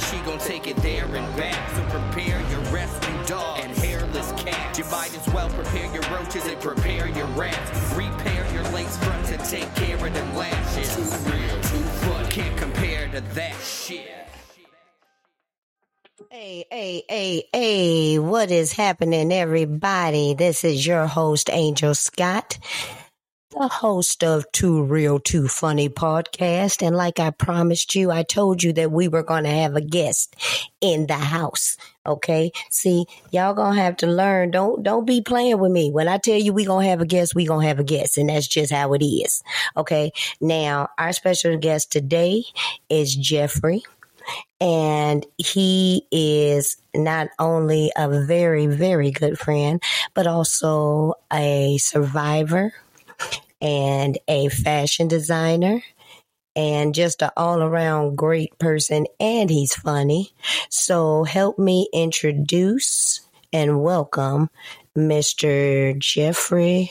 and she gon' take it there and back. So prepare your rescue dog and hairless cat. You might as well prepare your roaches and prepare your rats. Repair your lace front to take care of them lashes. Too real, too fun, can't compare to that shit. Hey, hey, hey, hey, what is happening, everybody? This is your host, Angel Scott, the host of Too Real, Too Funny podcast. And like I promised you, I told you that we were going to have a guest in the house. Okay. See, y'all gonna have to learn. Don't, don't be playing with me. When I tell you we gonna have a guest, we gonna have a guest. And that's just how it is. Okay. Now, our special guest today is Jefrie and he is not only a very, very good friend, but also a survivor and a fashion designer and just an all around great person. And he's funny. So help me introduce and welcome Mr. Jefrie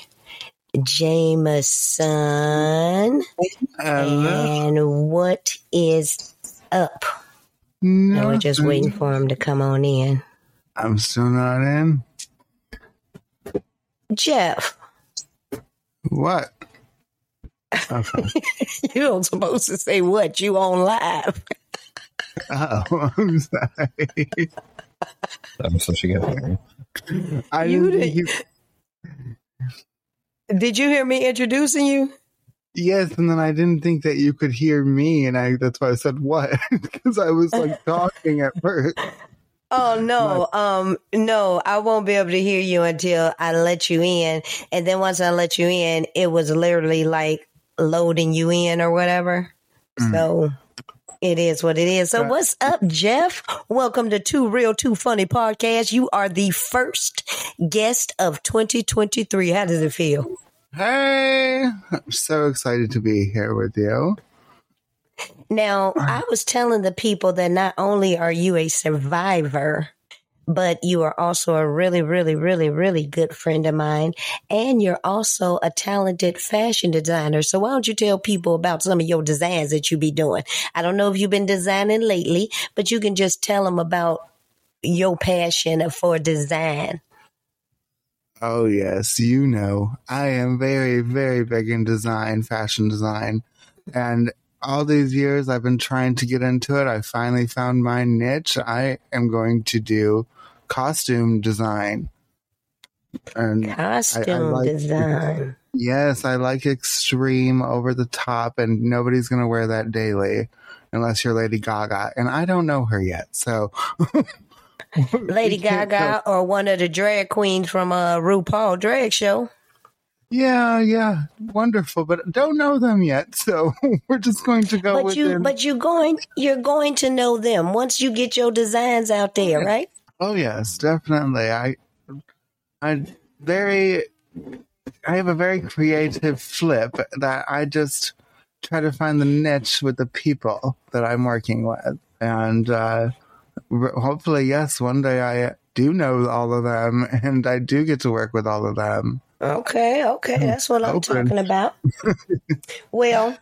Jameson. And what is up? No, we're just waiting for him to come on in. I'm still not in. Jeff, What? Okay. you don't supposed to say what you on live. oh, I'm sorry. I'm supposed to get there. I You didn't you, Did you hear me introducing you? yes, and then I didn't think that you could hear me, and I that's why I said what because I was like talking at first. Oh no, um, no, I won't be able to hear you until I let you in, and then once I let you in, it was literally like loading you in or whatever. Mm. So it is what it is. So what's up, Jeff? Welcome to Too Real Too Funny podcast. You are the first guest of 2023. How does it feel? Hey, I'm so excited to be here with you. Now, I was telling the people that not only are you a survivor, but you are also a really, really, really, really good friend of mine. And you're also a talented fashion designer. So why don't you tell people about some of your designs that you be doing? I don't know if you've been designing lately, but you can just tell them about your passion for design. Oh yes, you know I am very, very big in design, fashion design, and all these years I've been trying to get into it. I finally found my niche. I am going to do costume design, and Costume like- design. yes, I like extreme, over the top, and nobody's gonna wear that daily unless you're Lady Gaga, and I don't know her yet, so. Lady Gaga or one of the drag queens from uh, RuPaul drag show. Yeah, yeah, wonderful, but don't know them yet, so we're just going to go but you them. but you're going you're going to know them once you get your designs out there right oh yes, definitely. I, I very, I have a very creative flip that I just try to find the niche with the people that I'm working with, and uh, hopefully, yes, one day I do know all of them, and I do get to work with all of them. okay okay that's what i'm Open. talking about well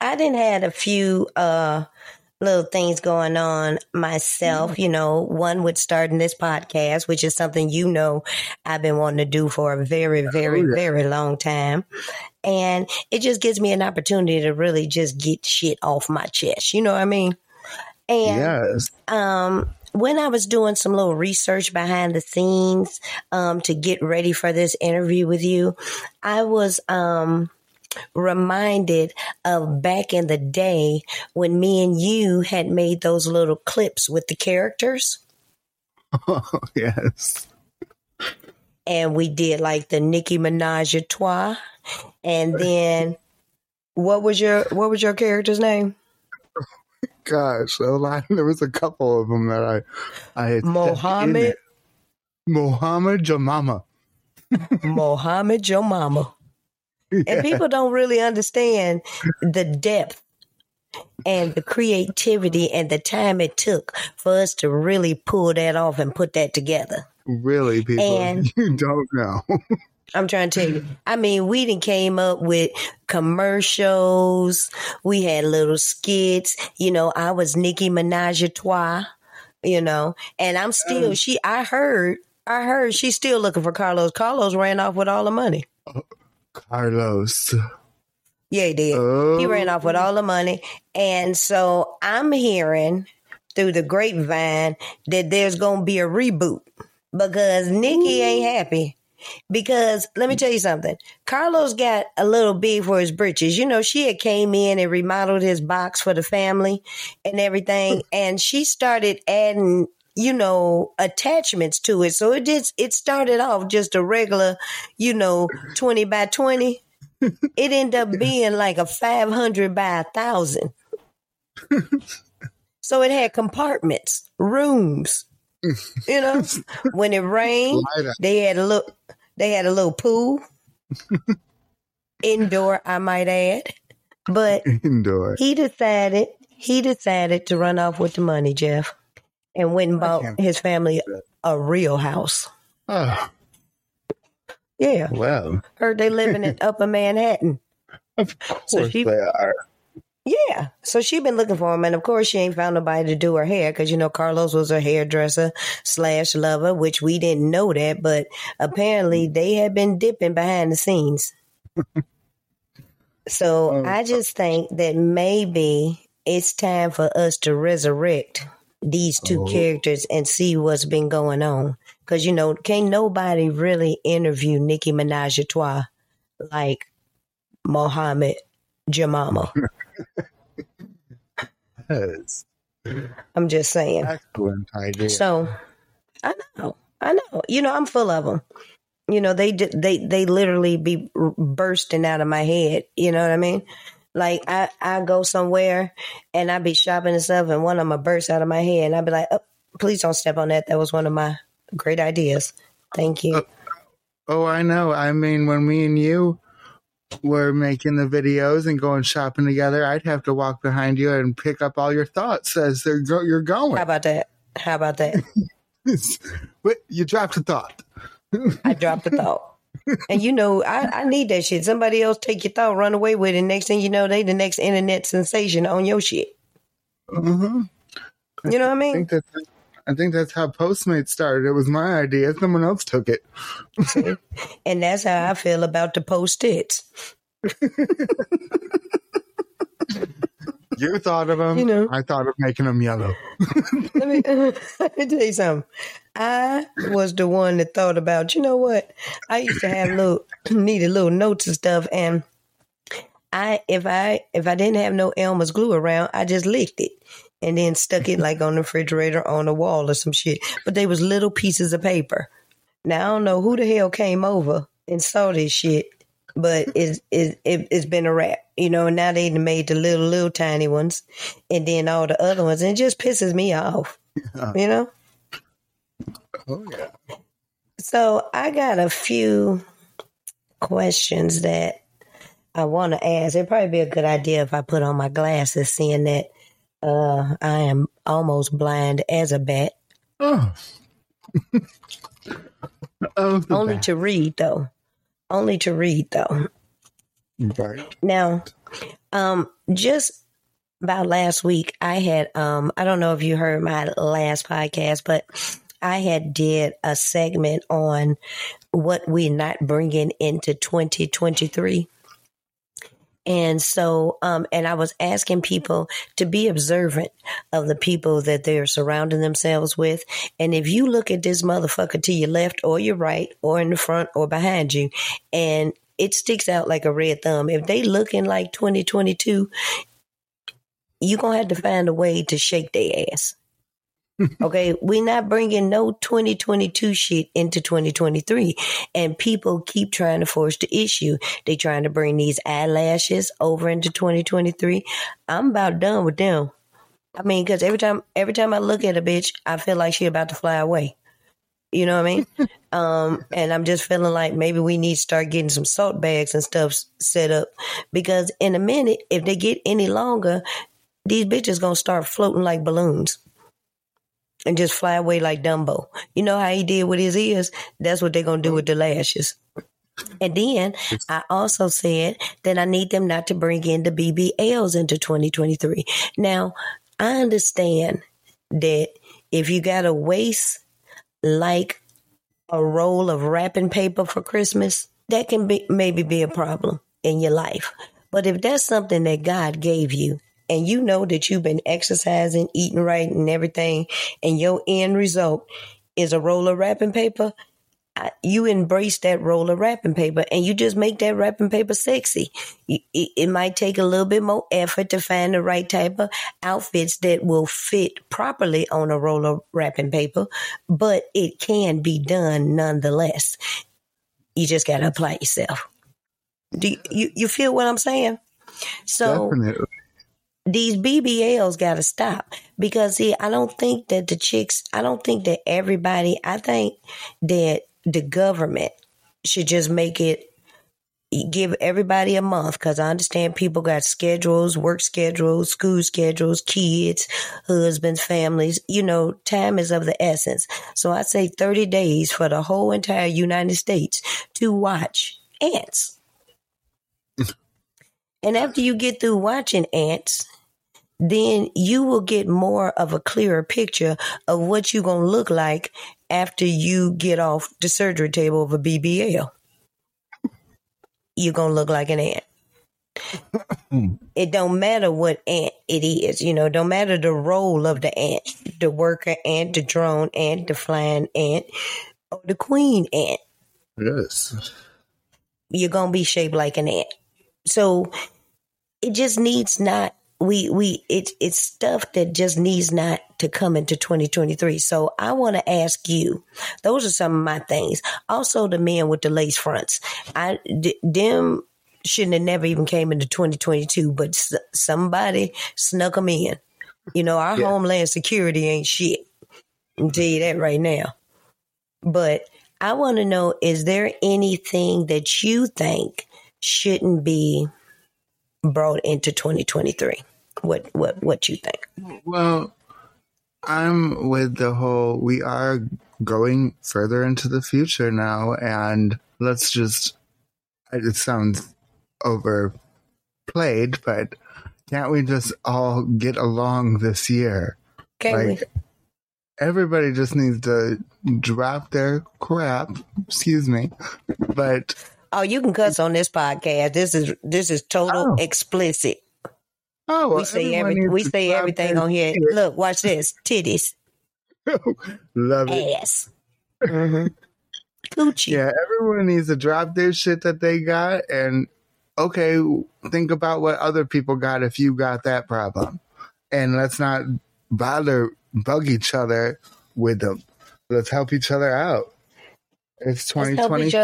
i didn't had a few uh little things going on myself you know one with starting this podcast which is something you know i've been wanting to do for a very very Oh, yeah. very long time. And it just gives me an opportunity to really just get shit off my chest you know what i mean? And Yes, um, when I was doing some little research behind the scenes um, to get ready for this interview with you, I was um, reminded of back in the day when me and you had made those little clips with the characters. Oh, yes. And we did like the Nicki Minaj a trois. And then what was your what was your character's name? Gosh, a lot. There was a couple of them that I, I had Mohammed Mohammed Jamama. Mohammed your mama. Yeah. And people don't really understand the depth and the creativity and the time it took for us to really pull that off and put that together. Really, people, And- you don't know. I'm trying to tell you. I mean, we didn't came up with commercials. We had little skits. You know, I was Nicki Minaj a trois, you know, and I'm still, Oh. she, I heard, I heard she's still looking for Carlos. Carlos ran off with all the money. Oh, Carlos. Yeah, he did. Oh. He ran off with oh. all the money. And so I'm hearing through the grapevine that there's going to be a reboot because Nicki ain't happy. Because let me tell you something. Carlos got a little big for his britches. You know, she had came in and remodeled his box for the family and everything. and she started adding, you know, attachments to it. So it did, it started off just a regular, you know, 20 by 20 it ended up being like a 500 by a thousand. so it had compartments, rooms. You know, when it rained, they had a little, they had a little pool, indoor, I might add. But Indoor. he decided, he decided to run off with the money, Jeff, and went and bought his family a real house. Oh, Yeah, well, heard they living in Upper Manhattan. of course So she- they are. Yeah. So she been looking for him, and of course she ain't found nobody to do her hair because you know Carlos was her hairdresser slash lover, which we didn't know that, but apparently mm-hmm. they had been dipping behind the scenes. so Oh. I just think that maybe it's time for us to resurrect these two Oh. characters and see what's been going on. Because you know, can't nobody really interview Nicki Minaj a trois like Mohammed Jamama. Yes. I'm just saying. Excellent idea. So, I know, I know. You know, I'm full of them. You know, they they they literally be bursting out of my head. You know what I mean? Like I I go somewhere and I be shopping and stuff, and one of my will burst out of my head, and I be like, oh, "Please don't step on that. That was one of my great ideas. Thank you." Oh, oh, I know. I mean, when me and you were making the videos and going shopping together, I'd have to walk behind you and pick up all your thoughts as they're go- you're going. How about that? How about that? You dropped a thought. I dropped a thought. And you know, I, I need that shit. Somebody else take your thought, run away with it. Next thing you know, they the next internet sensation on your shit. Uh-huh. You know what I I mean? think that's I think that's how Postmates started. It was my idea. Someone else took it. And that's how I feel about the post its. You thought of them. You know. I thought of making them yellow. Let me, let me tell you something. I was the one that thought about, you know what? I used to have little needed little notes and stuff and I if I if I didn't have no Elmer's glue around, I just licked it and then stuck it like on the refrigerator on the wall or some shit. But they was little pieces of paper. Now I don't know who the hell came over and saw this shit, but it's it, it, it's been a wrap, you know. Now they made the little little tiny ones, and then all the other ones, and it just pisses me off, you know. Oh yeah. So I got a few questions that I want to ask. It'd probably be a good idea if I put on my glasses, seeing that uh, I am almost blind as a bat. Oh. oh, Only back. to read, though. Only to read, though. Right. Now, um, just about last week, I had um, I don't know if you heard my last podcast, but I had did a segment on what we're not bringing into 2023. And so, um, and I was asking people to be observant of the people that they're surrounding themselves with. And if you look at this motherfucker to your left or your right or in the front or behind you, and it sticks out like a red thumb, if they looking like 2022, you're going to have to find a way to shake their ass. okay, we're not bringing no 2022 shit into 2023. And people keep trying to force the issue. They trying to bring these eyelashes over into 2023. I'm about done with them. I mean, because every time, every time I look at a bitch, I feel like she about to fly away. You know what I mean? um, and I'm just feeling like maybe we need to start getting some salt bags and stuff set up because in a minute, if they get any longer, these bitches gonna start floating like balloons and just fly away like Dumbo. You know how he did with his ears? That's what they're gonna do with the lashes. And then I also said that I need them not to bring in the BBLs into 2023. Now, I understand that if you got a waist like a roll of wrapping paper for Christmas, that can be maybe be a problem in your life. But if that's something that God gave you and you know that you've been exercising, eating right and everything, and your end result is a roll of wrapping paper, you embrace that roll of wrapping paper and you just make that wrapping paper sexy. It, might take a little bit more effort to find the right type of outfits that will fit properly on a roll of wrapping paper, but it can be done nonetheless. You just got to apply yourself. Do you, you, you feel what I'm saying? So Definitely. these BBLs got to stop because see, I don't think that the chicks, I don't think that everybody, I think that the government should just make it give everybody a month because I understand people got schedules, work schedules, school schedules, kids, husbands, families. You know, time is of the essence. So I say 30 days for the whole entire United States to watch ants. and after you get through watching ants, then you will get more of a clearer picture of what you're going to look like after you get off the surgery table of a BBL. You're going to look like an ant. it don't matter what ant it is, you know, don't matter the role of the ant, the worker ant, the drone ant, the flying ant, or the queen ant. Yes. You're going to be shaped like an ant. So it just needs not we we it it's stuff that just needs not to come into 2023 so i want to ask you those are some of my things. Also the men with the lace fronts. I d- them shouldn't have never even came into 2022 but s- somebody snuck them in. You know our Yeah. homeland security ain't shit. I'll tell you that right now. But i want to know is there anything that you think shouldn't be brought into 2023 what what what you think? Well, I'm with the whole we are going further into the future now, and let's just, it sounds overplayed, but can't we just all get along this year? can Like, everybody just needs to drop their crap, excuse me, but we oh you can cuss on this podcast this is this is total Oh. explicit oh, well, we say every we say everything on here shit. look watch this titties Love it. ass hmm coochie Yeah, everyone needs to drop their shit that they got and okay, think about what other people got if you got that problem. And let's not bother bug each other with them. Let's help each other out. It's Let's help each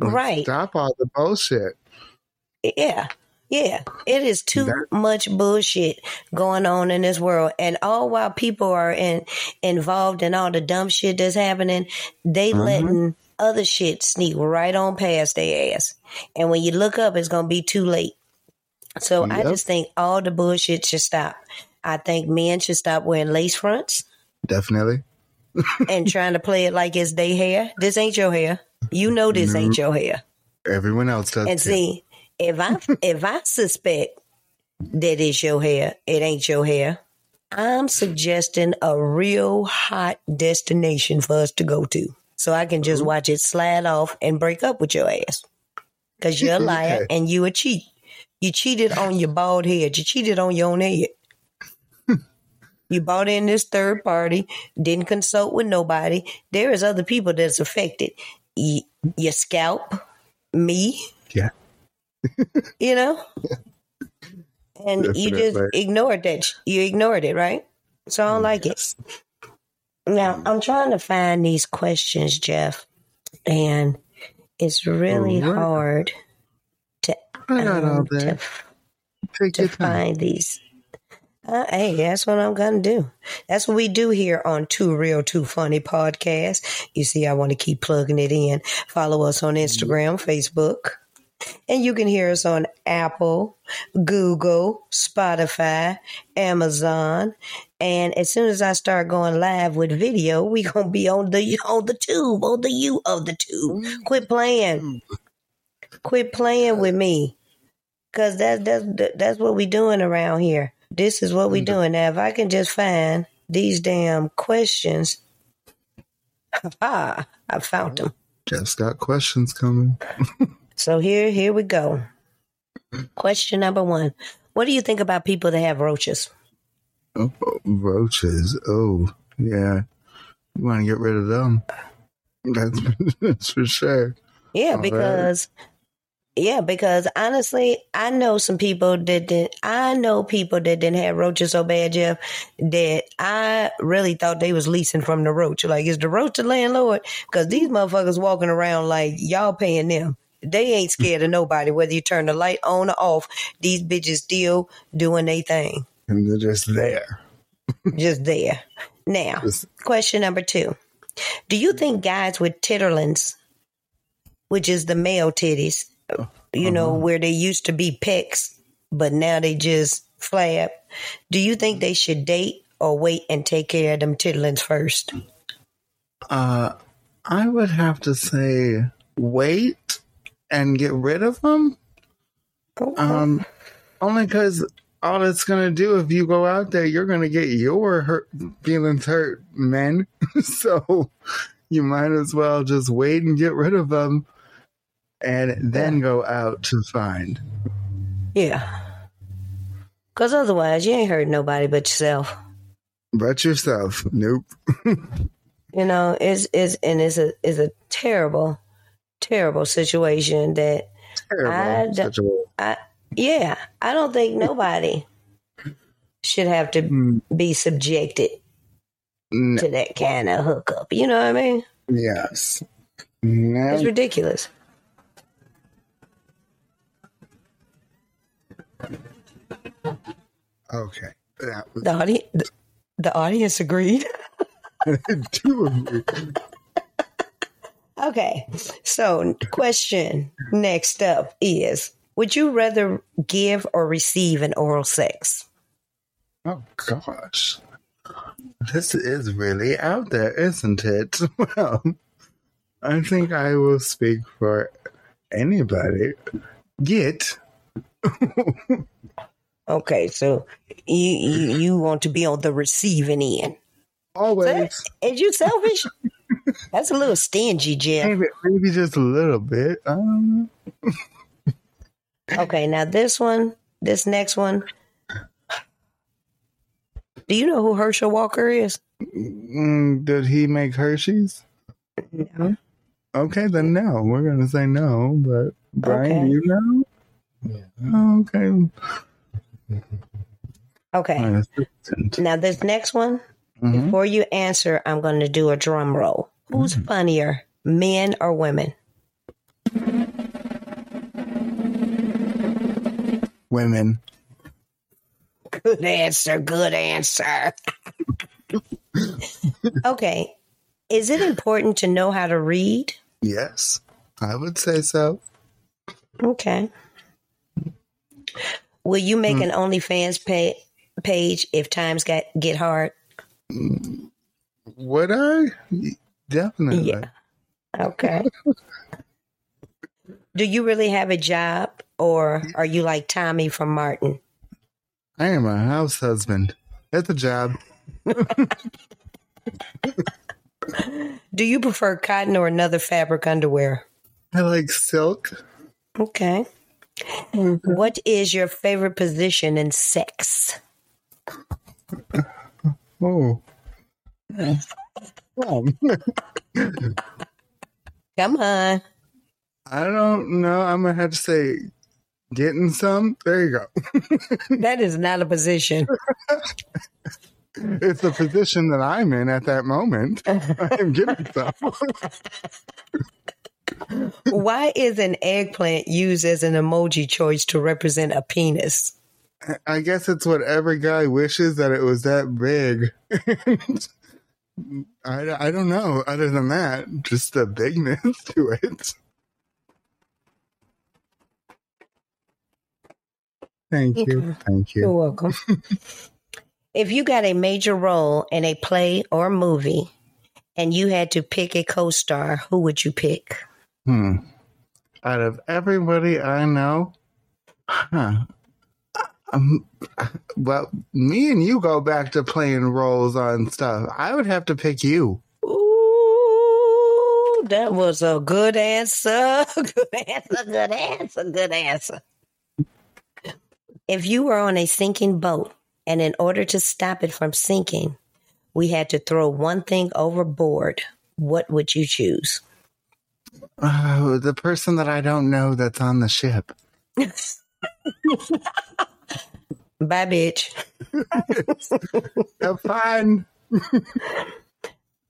other 2023. out. Let's Right. Stop all the bullshit. Yeah. Yeah. It is too That- much bullshit going on in this world. And all while people are in involved in all the dumb shit that's happening, they Mhm. letting other shit sneak right on past their ass. And when you look up, it's gonna be too late. So I just think all the bullshit should stop. I think men should stop wearing lace fronts Definitely. And trying to play it like it's their hair. This ain't your hair. You know this ain't your hair. Everyone else does. And see, if I if I suspect that it's your hair, it ain't your hair. I'm suggesting a real hot destination for us to go to, so I can just mm-hmm. watch it slide off and break up with your ass. Cause you're a liar and you a cheat. You cheated on your bald head. You cheated on your own head. You bought in this third party, didn't consult with nobody. There is other people that's affected. Y- your scalp, me, Yeah. you know? And you just ignored that. You ignored it, right? So I don't like it. Now, I'm trying to find these questions, Jeff, and it's really hard to, I got all um, to, to find these. Uh, hey, that's what I'm going to do. That's what we do here on Too Real, Too Funny podcast. You see, I want to keep plugging it in. Follow us on Instagram, Facebook, And you can hear us on Apple, Google, Spotify, Amazon. And as soon as I start going live with video, we gonna be on the on the tube, on the U of the tube. Quit playing. Quit playing with me. Cause that's that's that's what we doing around here. This is what we mm-hmm. doing. Now if I can just find these damn questions. Ha I found them. Jeff's got questions coming. So here, here we go. Question number one: What do you think about people that have roaches? Oh, roaches. Oh, yeah. You want to get rid of them. That's, that's for sure. Yeah, All right. Yeah, because honestly, I know some people that didn't. I know people that didn't have roaches so bad, Jeff, that I really thought they was leasing from the roach. Like, is the roach the landlord? Because these motherfuckers walking around like y'all paying them. They ain't mm. scared of nobody. Whether you turn the light on or off, these bitches still doing their thing. And they're just there. just there. Now, Just- question number two. Do you think guys with titterlings, which is the male titties, you know, where they used to be pecs, but now they just flab, do you think they should date or wait and take care of them titterlings first? Uh, I would have to say wait and get rid of them. Um, only because all it's gonna do if you go out there, you're gonna get your hurt feelings hurt, men. so you might as well just wait and get rid of them, and then go out to find. yeah. Because otherwise, you ain't hurt nobody but yourself. But yourself, nope. You know, it's, it's, and it's a, it's a terrible, terrible situation that I Terrible. Such a- I yeah, I don't think nobody should have to Mm, be subjected no, to that kind of hookup. You know what I mean? yes. No. It's ridiculous. Okay. That was The audience, the, the audience agreed. two of you. Okay, so question next up is: Would you rather give or receive an oral sex? Oh gosh. This is really out there, isn't it? Well, I think I will speak for anybody. Get Okay, so you you, you want to be on the receiving end? always Is you selfish? That's a little stingy, Jeff. maybe, maybe just a little bit. I don't know. Okay, now this one, this next one. Do you know who Herschel Walker is? Mm, did he make Hershey's? No. Okay, then no. We're gonna say no. But Brian, Okay. do you know? Oh, okay. Okay, now this next one. Mhm. Before you answer, I'm going to do a drum roll. Who's funnier, men or women? Women. Good answer. Good answer. okay, is it important to know how to read? Yes, I would say so. Okay. Will you make mm. an OnlyFans pa- page if times get get hard? Would I? Definitely. Yeah. Okay. Do you really have a job or are you like Tommy from Martin? I am a house husband. It's a job. Do you prefer cotton or another fabric underwear? I like silk. Okay. What is your favorite position in sex? Oh. Um, Come on. I don't know. I'm gonna have to say getting some. There you go. That is not a position. It's the position that I'm in at that moment. I am getting some. Why is an eggplant used as an emoji choice to represent a penis? I guess it's what every guy wishes that it was that big. I, I don't know. Other than that, just the bigness to it. Thank you. Thank you. You're welcome. if you got a major role in a play or movie and you had to pick a co star, who would you pick? Hmm. Out of everybody I know, huh? Um, well, me and you go back to playing roles on stuff. I would have to pick you. Ooh, that was a good answer. Good answer. Good answer. Good answer. If you were on a sinking boat and in order to stop it from sinking, we had to throw one thing overboard, what would you choose? Oh, the person that I don't know that's on the ship. Bye, bitch. Have fun.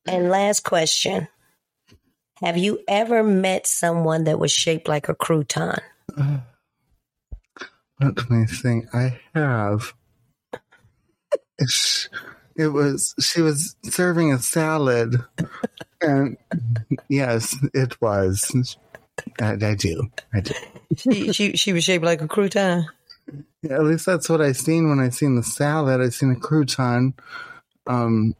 And last question Have you ever met someone that was shaped like a crouton? Let me think. I have. It was she was serving a salad, and yes, it was. I, I do. I do. She, she, she was shaped like a crouton. Yeah, at least that's what I seen when I seen the salad. I seen a crouton. Um,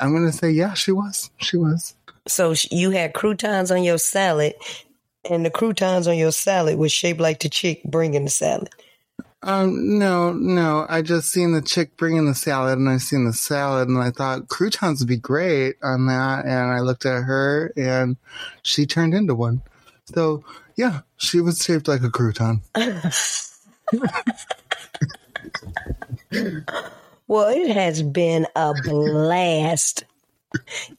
I'm gonna say yeah, she was. She was. So you had croutons on your salad, and the croutons on your salad was shaped like the chick bringing the salad. Um, no, no. I just seen the chick bringing the salad, and I seen the salad, and I thought croutons would be great on that. And I looked at her, and she turned into one. So yeah, she was shaped like a crouton. Well, it has been a blast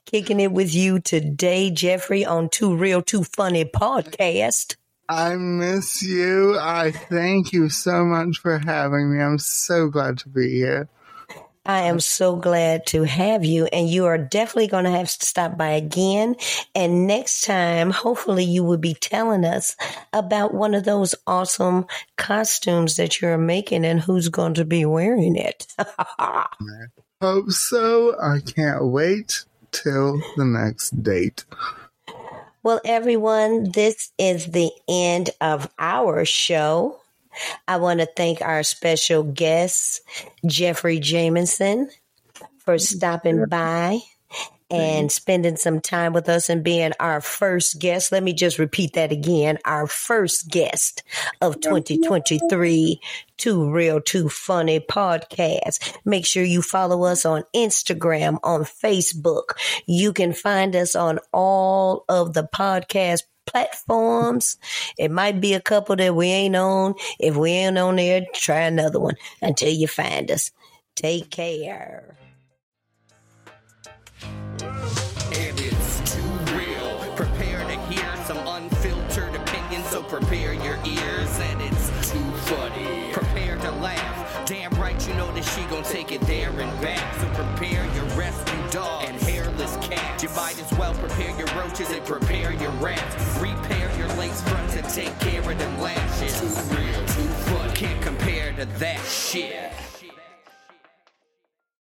kicking it with you today, Jefrie, on Too Real, Too Funny podcast. I miss you. I thank you so much for having me. I'm so glad to be here. I am so glad to have you, and you are definitely going to have to stop by again. And next time, hopefully, you will be telling us about one of those awesome costumes that you're making and who's going to be wearing it. Hope so. I can't wait till the next date. Well, everyone, this is the end of our show. I want to thank our special guest, Jefrie Jameson, for stopping by Mm-hmm. and spending some time with us and being our first guest. Let me just repeat that again our first guest of 2023 Too Real, Too Funny podcast. Make sure you follow us on Instagram, on Facebook. You can find us on all of the podcast platforms. It might be a couple that we ain't on. If we ain't on there, try another one until you find us. Take care. And it's too real. Prepare to hear some unfiltered opinions, so prepare your ears. And it's too funny. Prepare to laugh. Damn right, you know that she gon' take it there and back. So prepare your rescue dog and hairless cat. You might as well prepare your roaches and prepare your rats. Repair your lace fronts and take care of them lashes. Too real, too funny. Can't compare to that shit.